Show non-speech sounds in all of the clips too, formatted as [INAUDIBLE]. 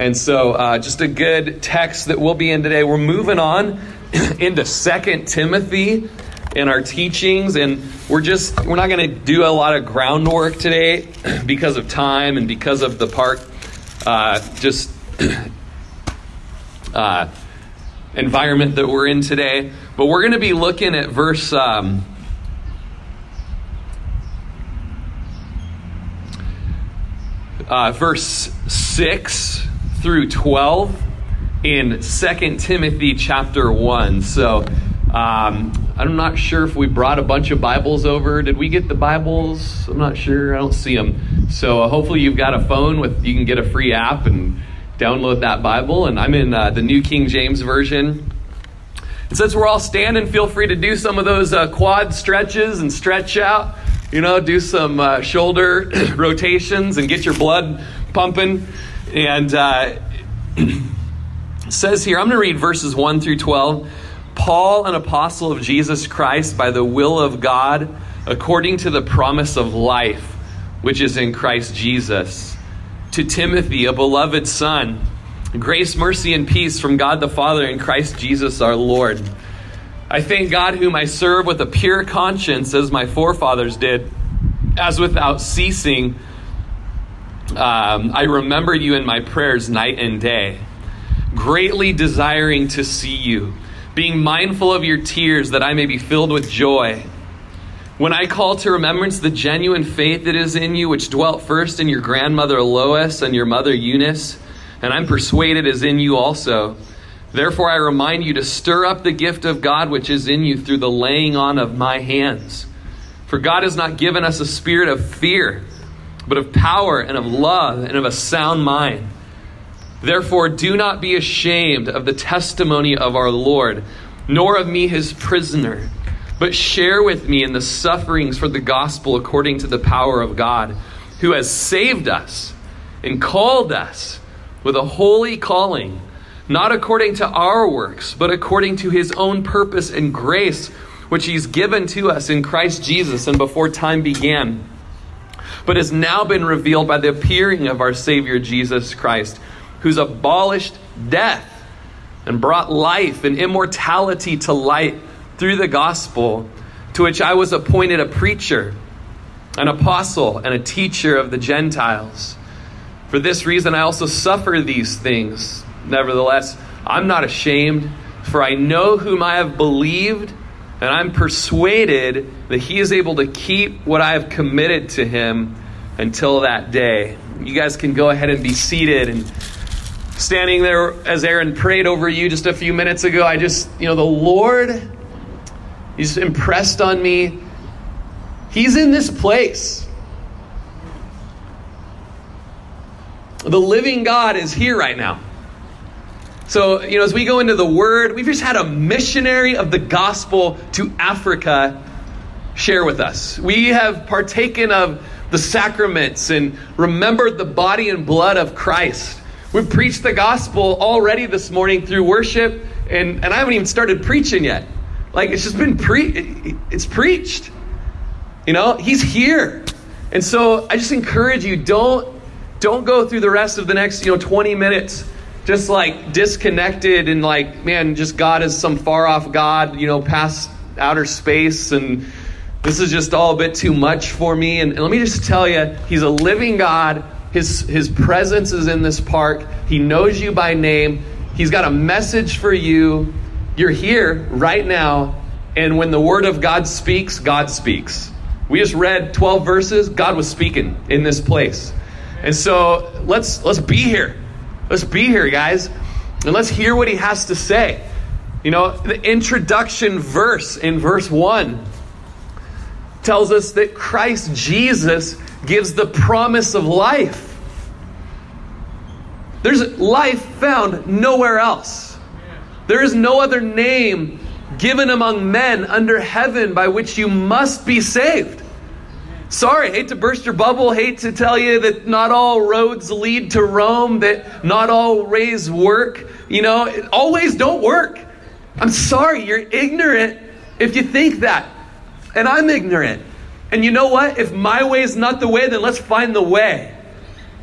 And so, uh, just a good text that we'll be in today. We're moving on [CLEARS THROAT] into Second Timothy in our teachings, and we're just we're not going to do a lot of groundwork today [CLEARS THROAT] because of time and because of the park. uh, just [CLEARS THROAT] uh, environment that we're in today. But we're going to be looking at verse. Um, uh, verse 6 through 12 in 2 Timothy chapter 1. So um, I'm not sure if we brought a bunch of Bibles over. Did we get the Bibles? I'm not sure. I don't see them. So uh, hopefully you've got a phone with you can get a free app and download that Bible. And I'm in uh, the New King James Version. And since we're all standing, feel free to do some of those uh, quad stretches and stretch out you know, do some uh, shoulder [CLEARS THROAT] rotations and get your blood pumping. And uh, [CLEARS THROAT] says here, I'm going to read verses 1 through 12. Paul, an apostle of Jesus Christ, by the will of God, according to the promise of life, which is in Christ Jesus. To Timothy, a beloved son, grace, mercy, and peace from God the Father and Christ Jesus our Lord. I thank God, whom I serve with a pure conscience, as my forefathers did, as without ceasing. Um, I remember you in my prayers night and day, greatly desiring to see you, being mindful of your tears, that I may be filled with joy. When I call to remembrance the genuine faith that is in you, which dwelt first in your grandmother Lois and your mother Eunice, and I'm persuaded is in you also. Therefore, I remind you to stir up the gift of God which is in you through the laying on of my hands. For God has not given us a spirit of fear, but of power and of love and of a sound mind. Therefore, do not be ashamed of the testimony of our Lord, nor of me, his prisoner, but share with me in the sufferings for the gospel according to the power of God, who has saved us and called us with a holy calling not according to our works, but according to his own purpose and grace, which he's given to us in Christ Jesus and before time began, but has now been revealed by the appearing of our Savior Jesus Christ, who's abolished death and brought life and immortality to light through the gospel, to which I was appointed a preacher, an apostle, and a teacher of the Gentiles. For this reason, I also suffer these things. Nevertheless, I'm not ashamed, for I know whom I have believed, and I'm persuaded that he is able to keep what I have committed to him until that day. You guys can go ahead and be seated and standing there as Aaron prayed over you just a few minutes ago. I just, you know, the Lord, He's impressed on me. He's in this place. The living God is here right now. So, you know, as we go into the Word, we've just had a missionary of the gospel to Africa share with us. We have partaken of the sacraments and remembered the body and blood of Christ. We've preached the gospel already this morning through worship, and, and I haven't even started preaching yet. Like, it's just been pre- it's preached. You know, he's here. And so I just encourage you, don't don't go through the rest of the next, you know, 20 minutes just like disconnected and like, man, just God is some far off God, you know, past outer space and this is just all a bit too much for me. And, and let me just tell you, He's a living God. His, his presence is in this park. He knows you by name. He's got a message for you. You're here right now. And when the Word of God speaks, God speaks. We just read 12 verses. God was speaking in this place. And so let's let's be here. Let's be here, guys, and let's hear what he has to say. You know, the introduction verse in verse 1 tells us that Christ Jesus gives the promise of life. There's life found nowhere else. There is no other name given among men under heaven by which you must be saved. Sorry, hate to burst your bubble, hate to tell you that not all roads lead to Rome, that not all ways work. You know, always don't work. I'm sorry, you're ignorant if you think that. And I'm ignorant. And you know what? If my way is not the way, then let's find the way.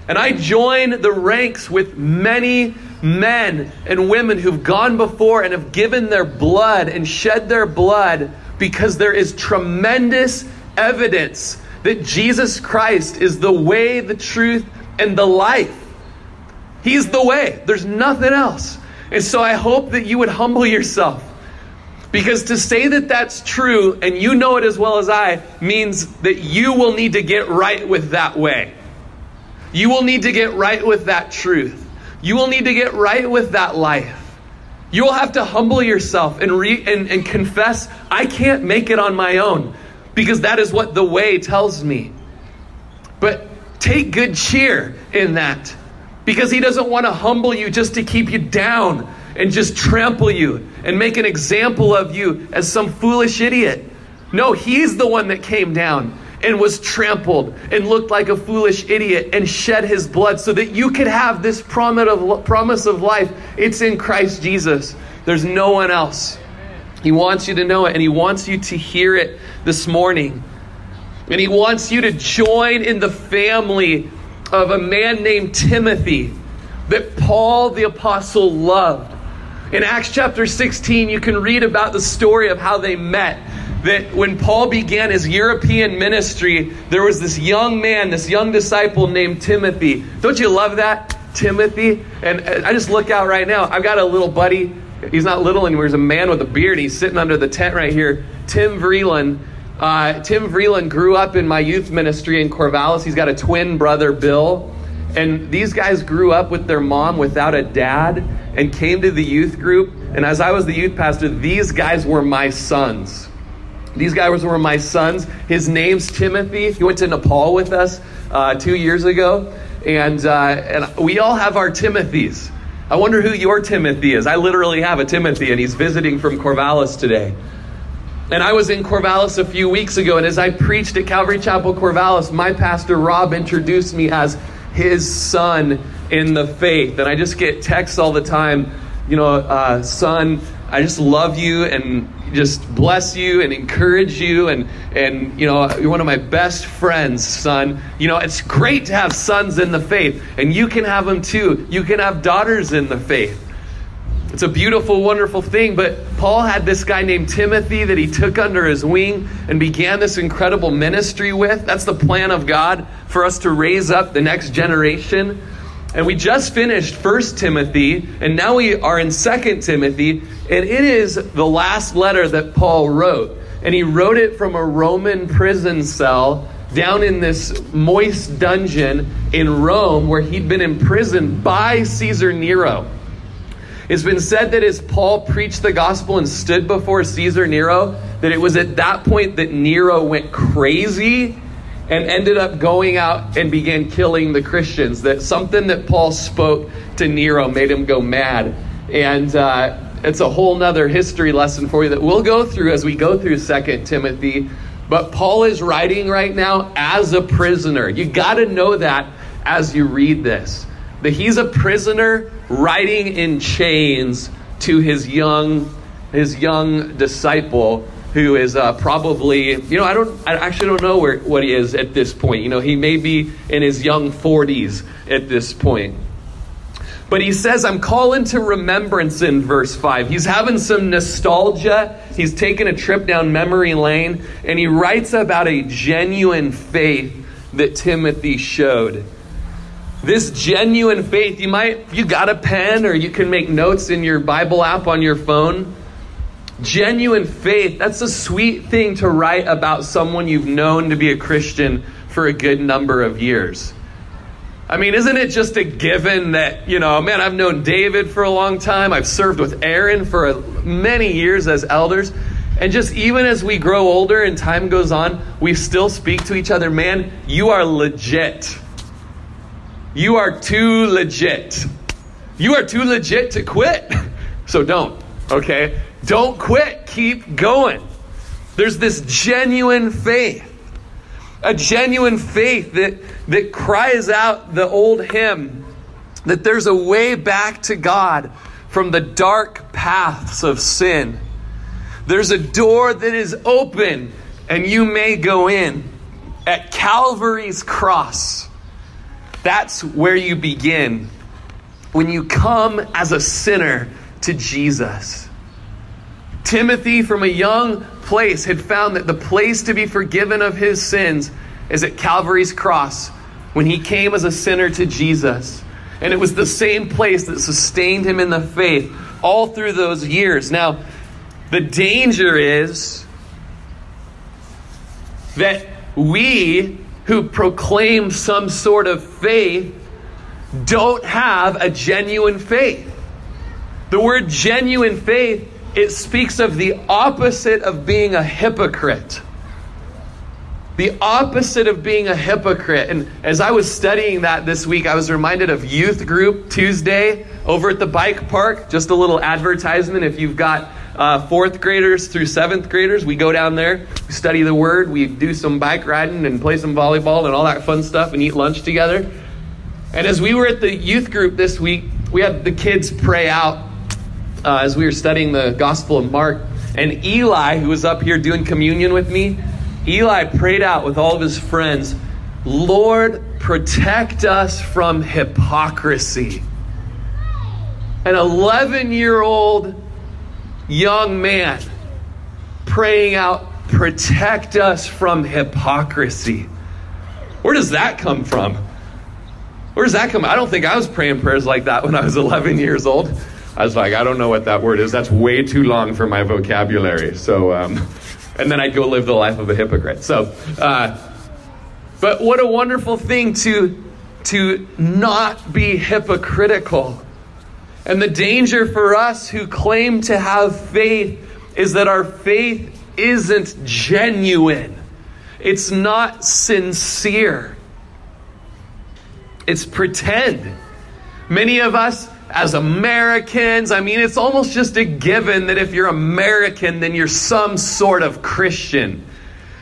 And I join the ranks with many men and women who've gone before and have given their blood and shed their blood because there is tremendous evidence that Jesus Christ is the way, the truth, and the life. He's the way. There's nothing else. And so I hope that you would humble yourself. Because to say that that's true, and you know it as well as I, means that you will need to get right with that way. You will need to get right with that truth. You will need to get right with that life. You will have to humble yourself and, re- and, and confess, I can't make it on my own, because that is what the way tells me. But take good cheer in that, because He doesn't want to humble you just to keep you down and just trample you and make an example of you as some foolish idiot. No, He's the one that came down and was trampled and looked like a foolish idiot and shed his blood so that you could have this promise of life. It's in Christ Jesus. There's no one else. He wants you to know it and he wants you to hear it this morning. And he wants you to join in the family of a man named Timothy that Paul the Apostle loved. In Acts chapter 16, you can read about the story of how they met that when Paul began his European ministry, there was this young man, this young disciple named Timothy. Don't you love that? Timothy. And uh, I just look out right now. I've got a little buddy. He's not little anymore. He's a man with a beard. He's sitting under the tent right here. Tim Vreeland. Uh, Tim Vreeland grew up in my youth ministry in Corvallis. He's got a twin brother, Bill. And these guys grew up with their mom without a dad and came to the youth group. And as I was the youth pastor, these guys were my sons. These guys were my sons. His name's Timothy. He went to Nepal with us uh, two years ago. And, uh, and we all have our Timothys. I wonder who your Timothy is. I literally have a Timothy, and he's visiting from Corvallis today. And I was in Corvallis a few weeks ago, and as I preached at Calvary Chapel Corvallis, my pastor Rob introduced me as his son in the faith. And I just get texts all the time, you know, uh, son, I just love you and just bless you and encourage you and and you know you're one of my best friends son. You know it's great to have sons in the faith and you can have them too. You can have daughters in the faith. It's a beautiful wonderful thing but paul had this guy named timothy that he took under his wing and began this incredible ministry with. That's the plan of god for us to raise up the next generation and we just finished First Timothy, and now we are in Second Timothy, and it is the last letter that Paul wrote. And he wrote it from a Roman prison cell down in this moist dungeon in Rome where he'd been imprisoned by Caesar Nero. It's been said that as Paul preached the gospel and stood before Caesar Nero, that it was at that point that Nero went crazy and ended up going out and began killing the Christians. That something that Paul spoke to Nero made him go mad. And uh, it's a whole nother history lesson for you that we'll go through as we go through Second Timothy. But Paul is writing right now as a prisoner. You got to know that as you read this. That he's a prisoner writing in chains to his young his young disciple who is uh, probably, you know, I don't, I actually don't know where, what he is at this point. You know, he may be in his young 40s at this point. But he says, I'm calling to remembrance in verse 5. He's having some nostalgia. He's taking a trip down memory lane, and he writes about a genuine faith that Timothy showed. This genuine faith, you might, you got a pen or you can make notes in your Bible app on your phone. Genuine faith, that's a sweet thing to write about someone you've known to be a Christian for a good number of years. I mean, isn't it just a given that, you know, man, I've known David for a long time. I've served with Aaron for many years as elders. And just even as we grow older and time goes on, we still speak to each other. Man, you are legit. You are too legit. You are too legit to quit. [LAUGHS] So don't, okay? Don't quit, keep going. There's this genuine faith. A genuine faith that, that cries out the old hymn that there's a way back to God from the dark paths of sin. There's a door that is open and you may go in at Calvary's cross. That's where you begin. When you come as a sinner to Jesus. Timothy, from a young place, had found that the place to be forgiven of his sins is at Calvary's cross when he came as a sinner to Jesus. And it was the same place that sustained him in the faith all through those years. Now, the danger is that we who proclaim some sort of faith don't have a genuine faith. The word genuine faith, it speaks of the opposite of being a hypocrite. The opposite of being a hypocrite. And as I was studying that this week, I was reminded of youth group Tuesday over at the bike park. Just a little advertisement if you've got uh, fourth graders through seventh graders. We go down there, we study the word, we do some bike riding and play some volleyball and all that fun stuff and eat lunch together. And as we were at the youth group this week, we had the kids pray out uh, as we were studying the Gospel of Mark. And Eli, who was up here doing communion with me, Eli prayed out with all of his friends, Lord, protect us from hypocrisy. An 11 year old young man praying out, protect us from hypocrisy. Where does that come from? Where does that come? I don't think I was praying prayers like that when I was 11 years old. I was like, I don't know what that word is. That's way too long for my vocabulary. So, um, and then I'd go live the life of a hypocrite. So, uh, but what a wonderful thing to to not be hypocritical. And the danger for us who claim to have faith is that our faith isn't genuine. It's not sincere. It's pretend. Many of us as Americans, I mean, it's almost just a given that if you're American, then you're some sort of Christian.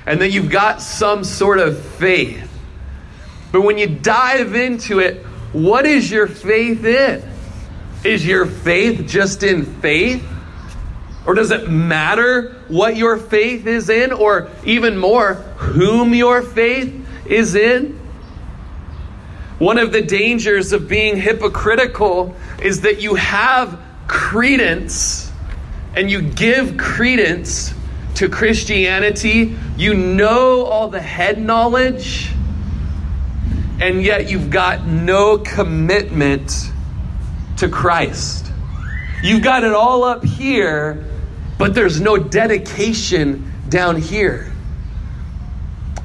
And that you've got some sort of faith. But when you dive into it, what is your faith in? Is your faith just in faith? Or does it matter what your faith is in? Or even more, whom your faith is in? One of the dangers of being hypocritical is that you have credence and you give credence to Christianity. You know all the head knowledge, and yet you've got no commitment to Christ. You've got it all up here, but there's no dedication down here.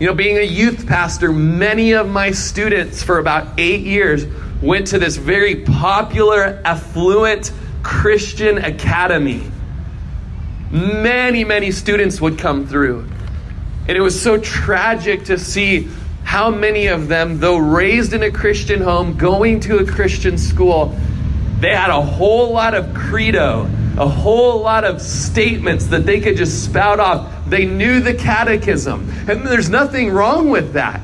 You know, being a youth pastor, many of my students for about eight years went to this very popular, affluent Christian academy. Many, many students would come through. And it was so tragic to see how many of them, though raised in a Christian home, going to a Christian school, they had a whole lot of credo, a whole lot of statements that they could just spout off. They knew the catechism, and there's nothing wrong with that.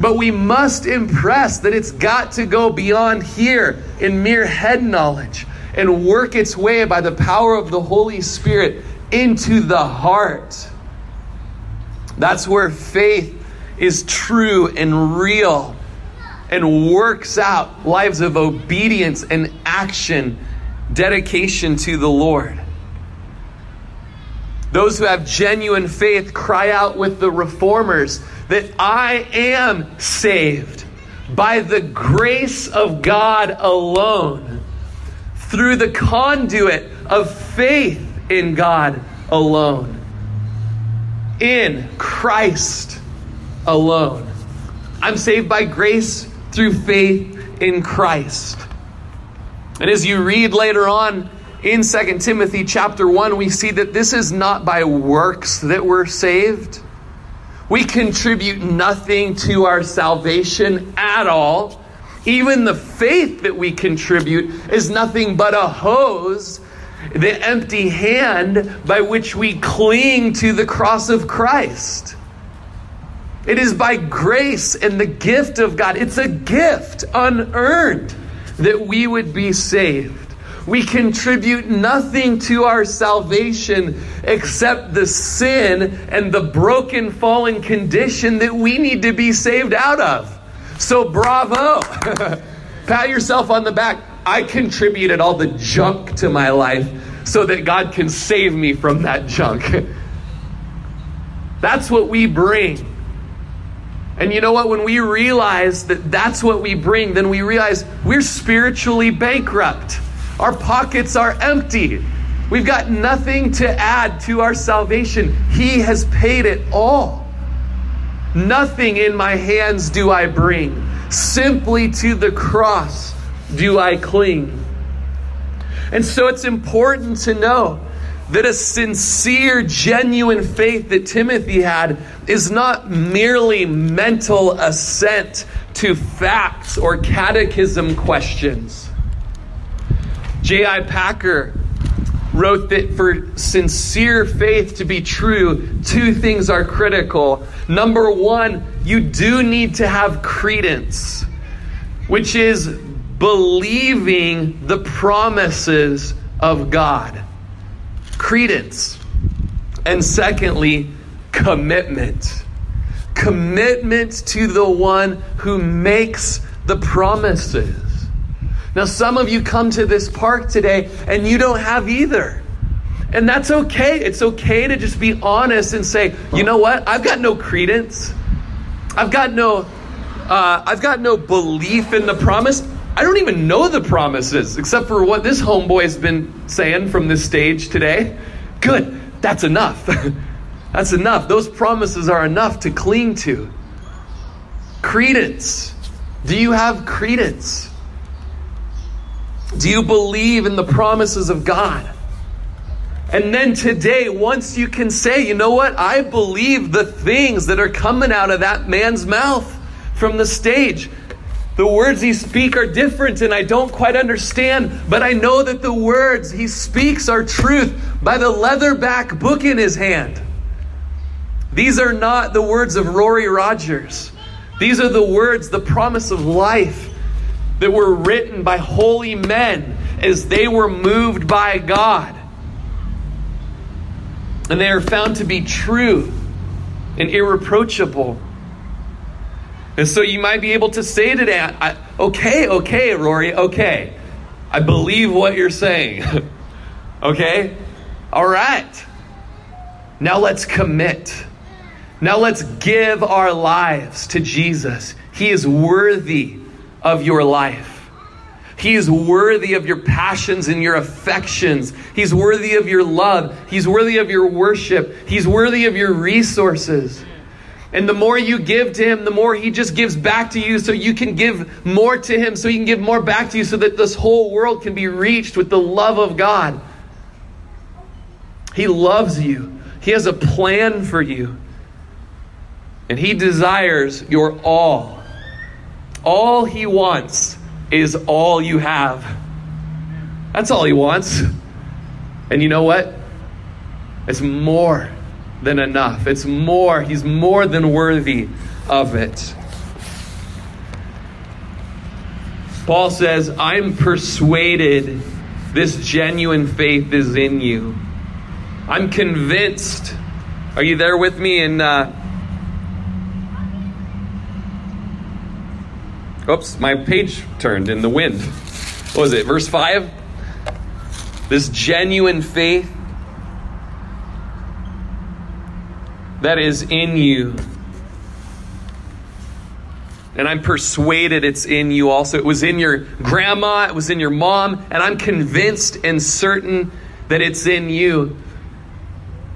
But we must impress that it's got to go beyond here in mere head knowledge and work its way by the power of the Holy Spirit into the heart. That's where faith is true and real and works out lives of obedience and action, dedication to the Lord. Those who have genuine faith cry out with the reformers that I am saved by the grace of God alone, through the conduit of faith in God alone, in Christ alone. I'm saved by grace through faith in Christ. And as you read later on in 2 Timothy chapter 1, we see that this is not by works that we're saved. We contribute nothing to our salvation at all. Even the faith that we contribute is nothing but a hose, the empty hand by which we cling to the cross of Christ. It is by grace and the gift of God. It's a gift unearned that we would be saved. We contribute nothing to our salvation except the sin and the broken, fallen condition that we need to be saved out of. So, bravo. [LAUGHS] Pat yourself on the back. I contributed all the junk to my life so that God can save me from that junk. [LAUGHS] That's what we bring. And you know what? When we realize that that's what we bring, then we realize we're spiritually bankrupt. Our pockets are empty. We've got nothing to add to our salvation. He has paid it all. Nothing in my hands do I bring. Simply to the cross do I cling. And so it's important to know that a sincere, genuine faith that Timothy had is not merely mental assent to facts or catechism questions. J.I. Packer wrote that for sincere faith to be true, two things are critical. Number one, you do need to have credence, which is believing the promises of God credence. And secondly, commitment. Commitment to the one who makes the promises. Now, some of you come to this park today and you don't have either. And that's okay. It's okay to just be honest and say, you know what? I've got no credence. I've got no, uh, I've got no belief in the promise. I don't even know the promises except for what this homeboy has been saying from this stage today. Good. That's enough. [LAUGHS] That's enough. Those promises are enough to cling to. Credence. Do you have credence? Do you believe in the promises of God? And then today, once you can say, you know what, I believe the things that are coming out of that man's mouth from the stage. The words he speaks are different and I don't quite understand, but I know that the words he speaks are truth by the leatherback book in his hand. These are not the words of Rory Rodgers. These are the words, the promise of life that were written by holy men as they were moved by God. And they are found to be true and irreproachable. And so you might be able to say today, I, okay, okay, Rory, okay. I believe what you're saying. [LAUGHS] okay? All right. Now let's commit. Now let's give our lives to Jesus. He is worthy of your life. He is worthy of your passions and your affections. He's worthy of your love. He's worthy of your worship. He's worthy of your resources. And the more you give to him, the more he just gives back to you so you can give more to him, so he can give more back to you, so that this whole world can be reached with the love of God. He loves you, he has a plan for you. And he desires your all. All he wants is all you have. That's all he wants. And you know what? It's more than enough. It's more, he's more than worthy of it. Paul says, I'm persuaded this genuine faith is in you. I'm convinced. Are you there with me? In uh, oops, my page turned in the wind. What was it? Verse five. This genuine faith that is in you. And I'm persuaded it's in you also. It was in your grandma, it was in your mom, and I'm convinced and certain that it's in you.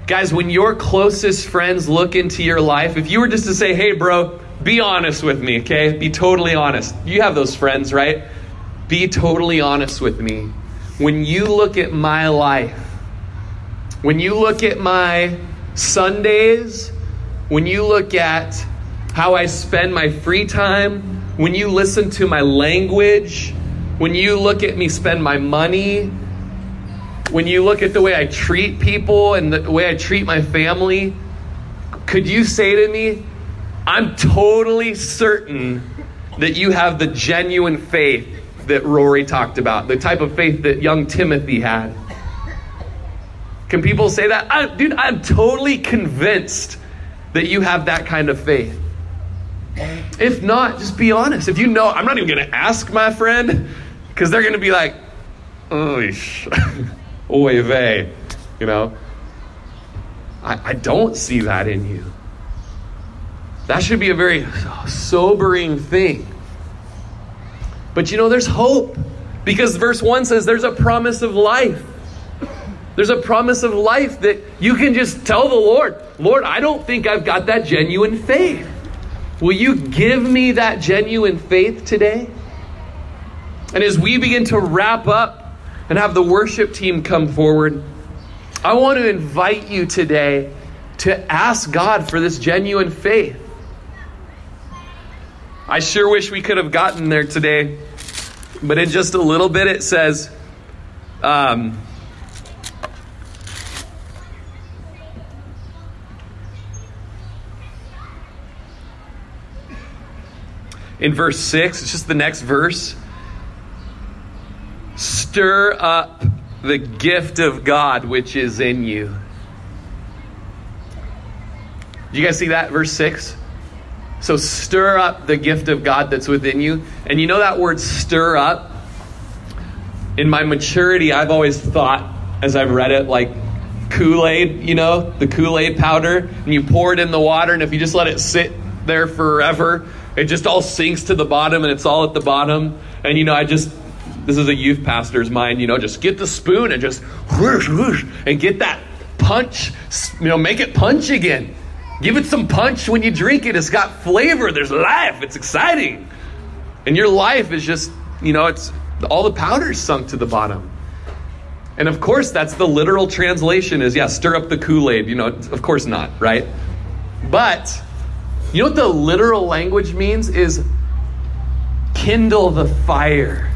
Guys, when your closest friends look into your life, if you were just to say, hey, bro, be honest with me, okay? Be totally honest. You have those friends, right? Be totally honest with me. When you look at my life, when you look at my Sundays, when you look at how I spend my free time, when you listen to my language, when you look at me spend my money, when you look at the way I treat people and the way I treat my family, could you say to me, I'm totally certain that you have the genuine faith that Rory talked about, the type of faith that young Timothy had? Can people say that? I, dude, I'm totally convinced that you have that kind of faith. If not, just be honest. If you know, I'm not even going to ask my friend because they're going to be like, [LAUGHS] oy vey, you know. I, I don't see that in you. That should be a very sobering thing. But you know, there's hope because verse 1 says there's a promise of life. There's a promise of life that you can just tell the Lord, Lord, I don't think I've got that genuine faith. Will you give me that genuine faith today? And as we begin to wrap up and have the worship team come forward, I want to invite you today to ask God for this genuine faith. I sure wish we could have gotten there today, but in just a little bit it says, um, in verse 6, it's just the next verse. Stir up the gift of God which is in you. Do you guys see that? Verse 6? So stir up the gift of God that's within you. And you know that word stir up? In my maturity, I've always thought, as I've read it, like Kool Aid, you know, the Kool Aid powder, and you pour it in the water, and if you just let it sit there forever, it just all sinks to the bottom and it's all at the bottom. And, you know, I just, this is a youth pastor's mind, you know, just get the spoon and just whoosh, whoosh, and get that punch, you know, make it punch again. Give it some punch when you drink it. It's got flavor, there's life, it's exciting. And your life is just, you know, it's all the powder's sunk to the bottom. And of course, that's the literal translation is, yeah, stir up the Kool Aid. You know, of course not, right? But you know what the literal language means? Is kindle the fire.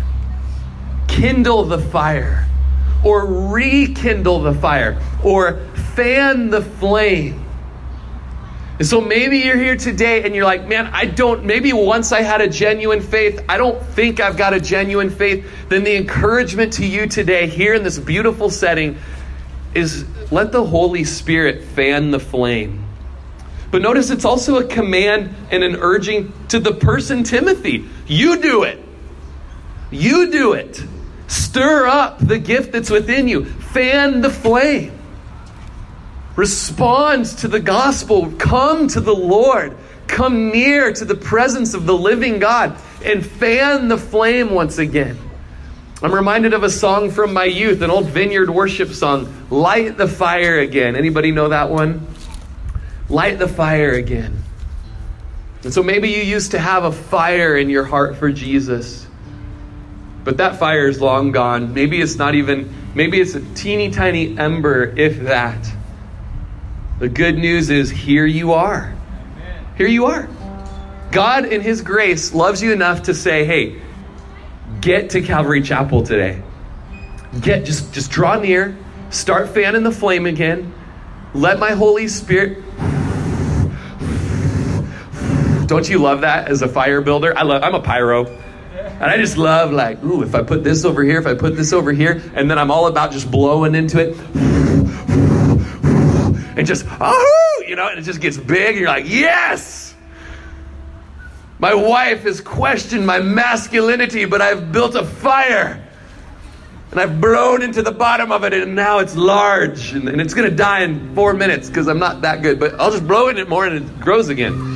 Kindle the fire. Or rekindle the fire. Or fan the flame. And so maybe you're here today and you're like, man, I don't, maybe once I had a genuine faith, I don't think I've got a genuine faith. Then the encouragement to you today, here in this beautiful setting, is let the Holy Spirit fan the flame. But notice it's also a command and an urging to the person Timothy. You do it. You do it. Stir up the gift that's within you. Fan the flame. Respond to the gospel. Come to the Lord. Come near to the presence of the living God and fan the flame once again. I'm reminded of a song from my youth, an old vineyard worship song, Light the Fire Again. Anybody know that one? Light the fire again. And so maybe you used to have a fire in your heart for Jesus, but that fire is long gone. Maybe it's not even, maybe it's a teeny tiny ember, if that. The good news is here you are. Here you are. God, in His grace, loves you enough to say, hey, get to Calvary Chapel today. Get, just, just draw near, start fanning the flame again. Let my Holy Spirit don't you love that as a fire builder? I love I'm a pyro. And I just love like, ooh, if I put this over here, if I put this over here, and then I'm all about just blowing into it. And just, oh, you know, and it just gets big, and you're like, yes! My wife has questioned my masculinity, but I've built a fire. And I've blown into the bottom of it, and now it's large. And, and it's going to die in four minutes because I'm not that good. But I'll just blow in it more, and it grows again.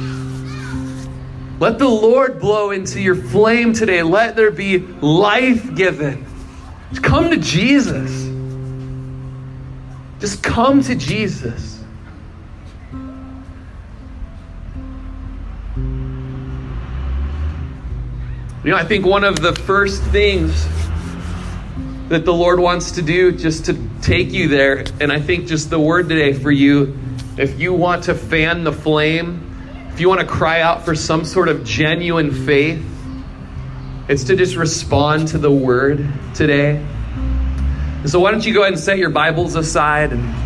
Let the Lord blow into your flame today. Let there be life given. Come to Jesus. Just come to Jesus. You know, I think one of the first things that the Lord wants to do just to take you there, and I think just the word today for you, if you want to fan the flame, if you want to cry out for some sort of genuine faith, it's to just respond to the word today. So, why don't you go ahead and set your Bibles aside and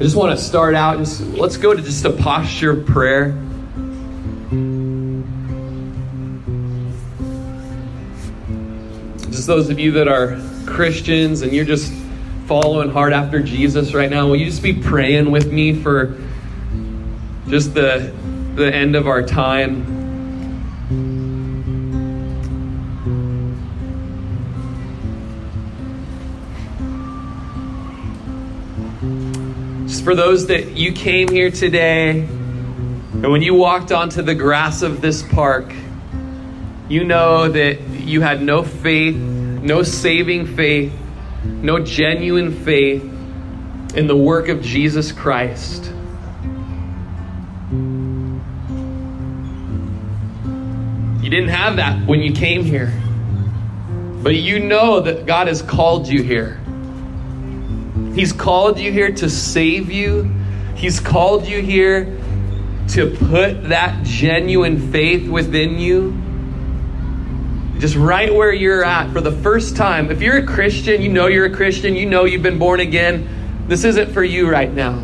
I just want to start out, just let's go to just a posture of prayer. just those of you that are Christians and you're just following hard after Jesus right now, will you just be praying with me for just the the end of our time? For those that you came here today and when you walked onto the grass of this park, you know that you had no faith, no saving faith, no genuine faith in the work of Jesus Christ. You didn't have that when you came here. But you know that God has called you here. He's called you here to save you. He's called you here to put that genuine faith within you just right where you're at for the first time. If you're a Christian, you know you're a Christian, you know you've been born again. This isn't for you right now.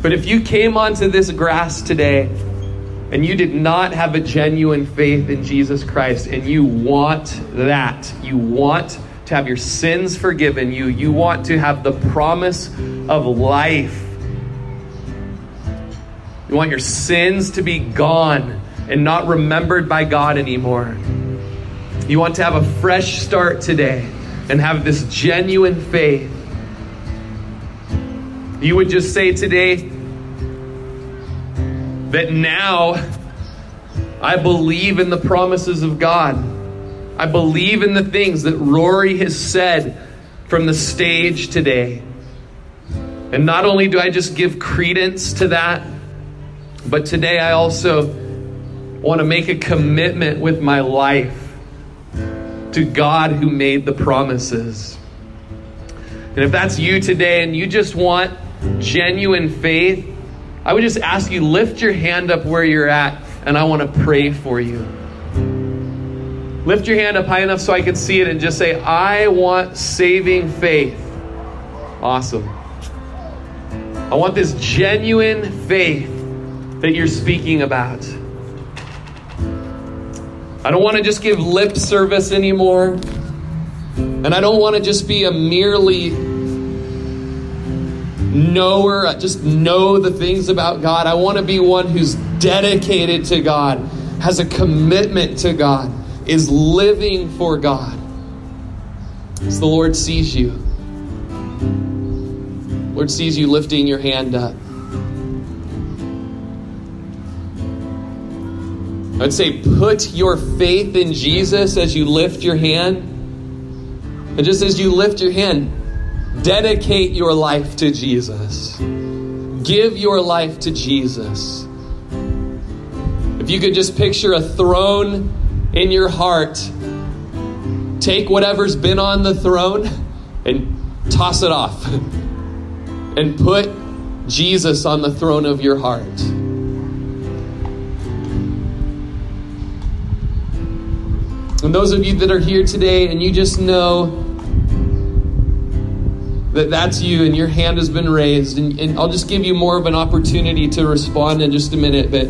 But if you came onto this grass today and you did not have a genuine faith in Jesus Christ and you want that, you want to have your sins forgiven you, you want to have the promise of life. You want your sins to be gone and not remembered by God anymore. You want to have a fresh start today and have this genuine faith. You would just say today that now I believe in the promises of God. I believe in the things that Rory has said from the stage today. And not only do I just give credence to that, but today I also want to make a commitment with my life to God who made the promises. And if that's you today and you just want genuine faith, I would just ask you lift your hand up where you're at and I want to pray for you. Lift your hand up high enough so I can see it and just say, I want saving faith. Awesome. I want this genuine faith that you're speaking about. I don't want to just give lip service anymore. And I don't want to just be a merely knower, uh, just know the things about God. I want to be one who's dedicated to God, has a commitment to God, is living for God. As the Lord sees you, Lord sees you lifting your hand up. I'd say put your faith in Jesus as you lift your hand. And just as you lift your hand, dedicate your life to Jesus. Give your life to Jesus. If you could just picture a throne in your heart, take whatever's been on the throne and toss it off. [LAUGHS] And put Jesus on the throne of your heart. And those of you that are here today and you just know that that's you and your hand has been raised, and, and I'll just give you more of an opportunity to respond in just a minute, but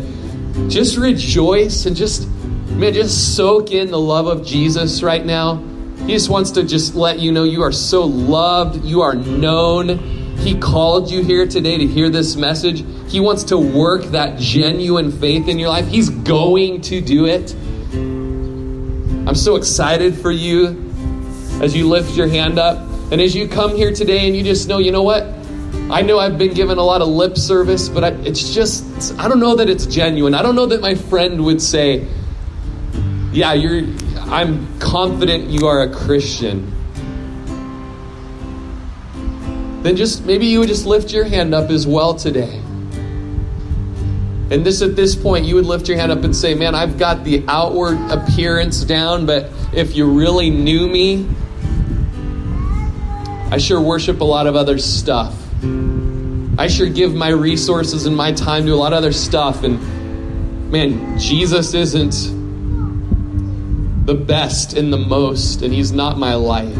just rejoice and just, man, just soak in the love of Jesus right now. He just wants to just let you know you are so loved, you are known. He called you here today to hear this message. He wants to work that genuine faith in your life. He's going to do it. I'm so excited for you as you lift your hand up. And as you come here today and you just know, you know what? I know I've been given a lot of lip service, but I, it's just, I don't know that it's genuine. I don't know that my friend would say, yeah, you're, I'm confident you are a Christian. Then just, maybe you would just lift your hand up as well today. And this at this point, you would lift your hand up and say, Man, I've got the outward appearance down, but if you really knew me, I sure worship a lot of other stuff. I sure give my resources and my time to a lot of other stuff. And man, Jesus isn't the best and the most, and He's not my life.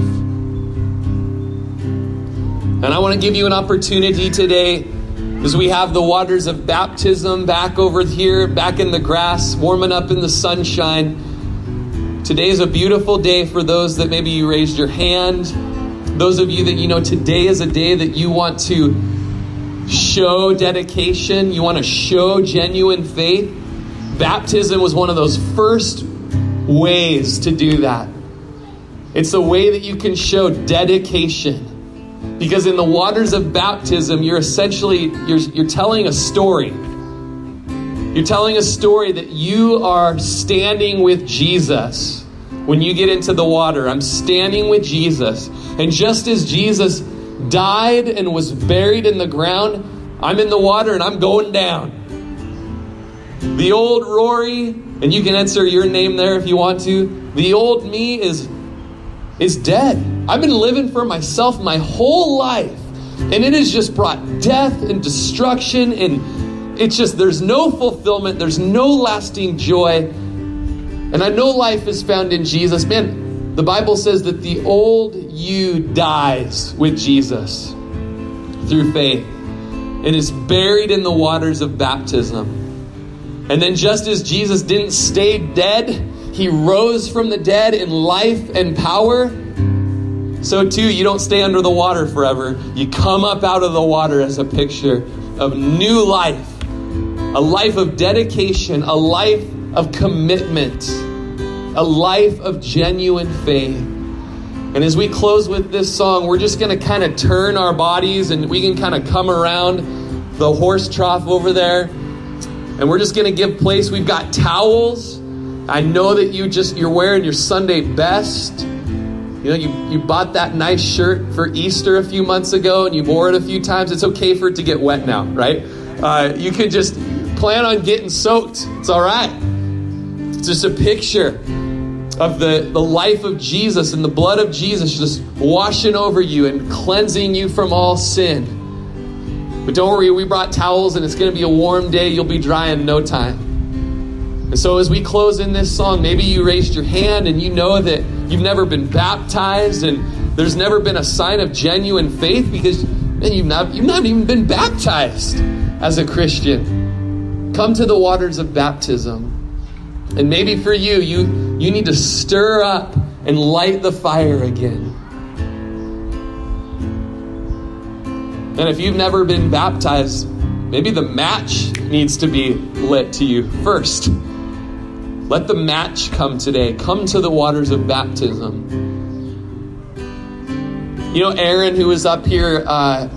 And I want to give you an opportunity today as we have the waters of baptism back over here, back in the grass, warming up in the sunshine, Today is a beautiful day for those that maybe you raised your hand. Those of you that you know today is a day that you want to show dedication, you want to show genuine faith. Baptism was one of those first ways to do that. It's a way that you can show dedication. Because in the waters of baptism, you're essentially you're, you're telling a story. You're telling a story that you are standing with Jesus when you get into the water. I'm standing with Jesus. And just as Jesus died and was buried in the ground, I'm in the water and I'm going down. The old Rory, and you can answer your name there if you want to. The old me is is dead. I've been living for myself my whole life. And it has just brought death and destruction and it's just there's no fulfillment, there's no lasting joy. And I know life is found in Jesus. Man, the Bible says that the old you dies with Jesus through faith and is buried in the waters of baptism. And then, just as Jesus didn't stay dead, he rose from the dead in life and power. So, too, you don't stay under the water forever. You come up out of the water as a picture of new life, a life of dedication, a life of commitment, a life of genuine faith. And as we close with this song, we're just going to kind of turn our bodies and we can kind of come around the horse trough over there and we're just going to give place. We've got towels. I know that you just you're wearing your Sunday best. You know, you, you bought that nice shirt for Easter a few months ago and you wore it a few times. It's okay for it to get wet now, right? Uh, you could just plan on getting soaked. It's all right. It's just a picture of the, the life of Jesus and the blood of Jesus just washing over you and cleansing you from all sin. But don't worry, we brought towels and it's going to be a warm day. You'll be dry in no time. And so, as we close in this song, maybe you raised your hand and you know that you've never been baptized and there's never been a sign of genuine faith because man, you've, not, you've not even been baptized as a Christian. Come to the waters of baptism. And maybe for you, you, you need to stir up and light the fire again. And if you've never been baptized, maybe the match needs to be lit to you first. Let the match come today. Come to the waters of baptism. You know, Aaron, who was up here uh,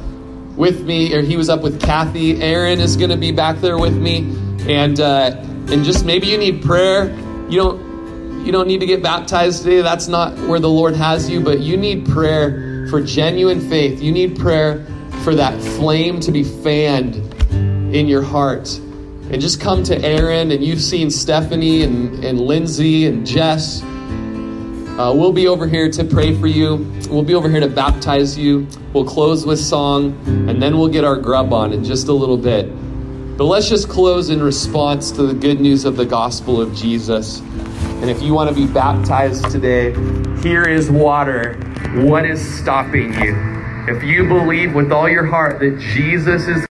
with me, or he was up with Kathy. Aaron is going to be back there with me, and uh, and just maybe you need prayer. You don't you don't need to get baptized today. That's not where the Lord has you, but you need prayer for genuine faith. You need prayer for that flame to be fanned in your heart. And just come to Aaron, and you've seen Stephanie and, and Lindsay and Jess. Uh, we'll be over here to pray for you. We'll be over here to baptize you. We'll close with song, and then we'll get our grub on in just a little bit. But let's just close in response to the good news of the gospel of Jesus. And if you want to be baptized today, here is water. What is stopping you? If you believe with all your heart that Jesus is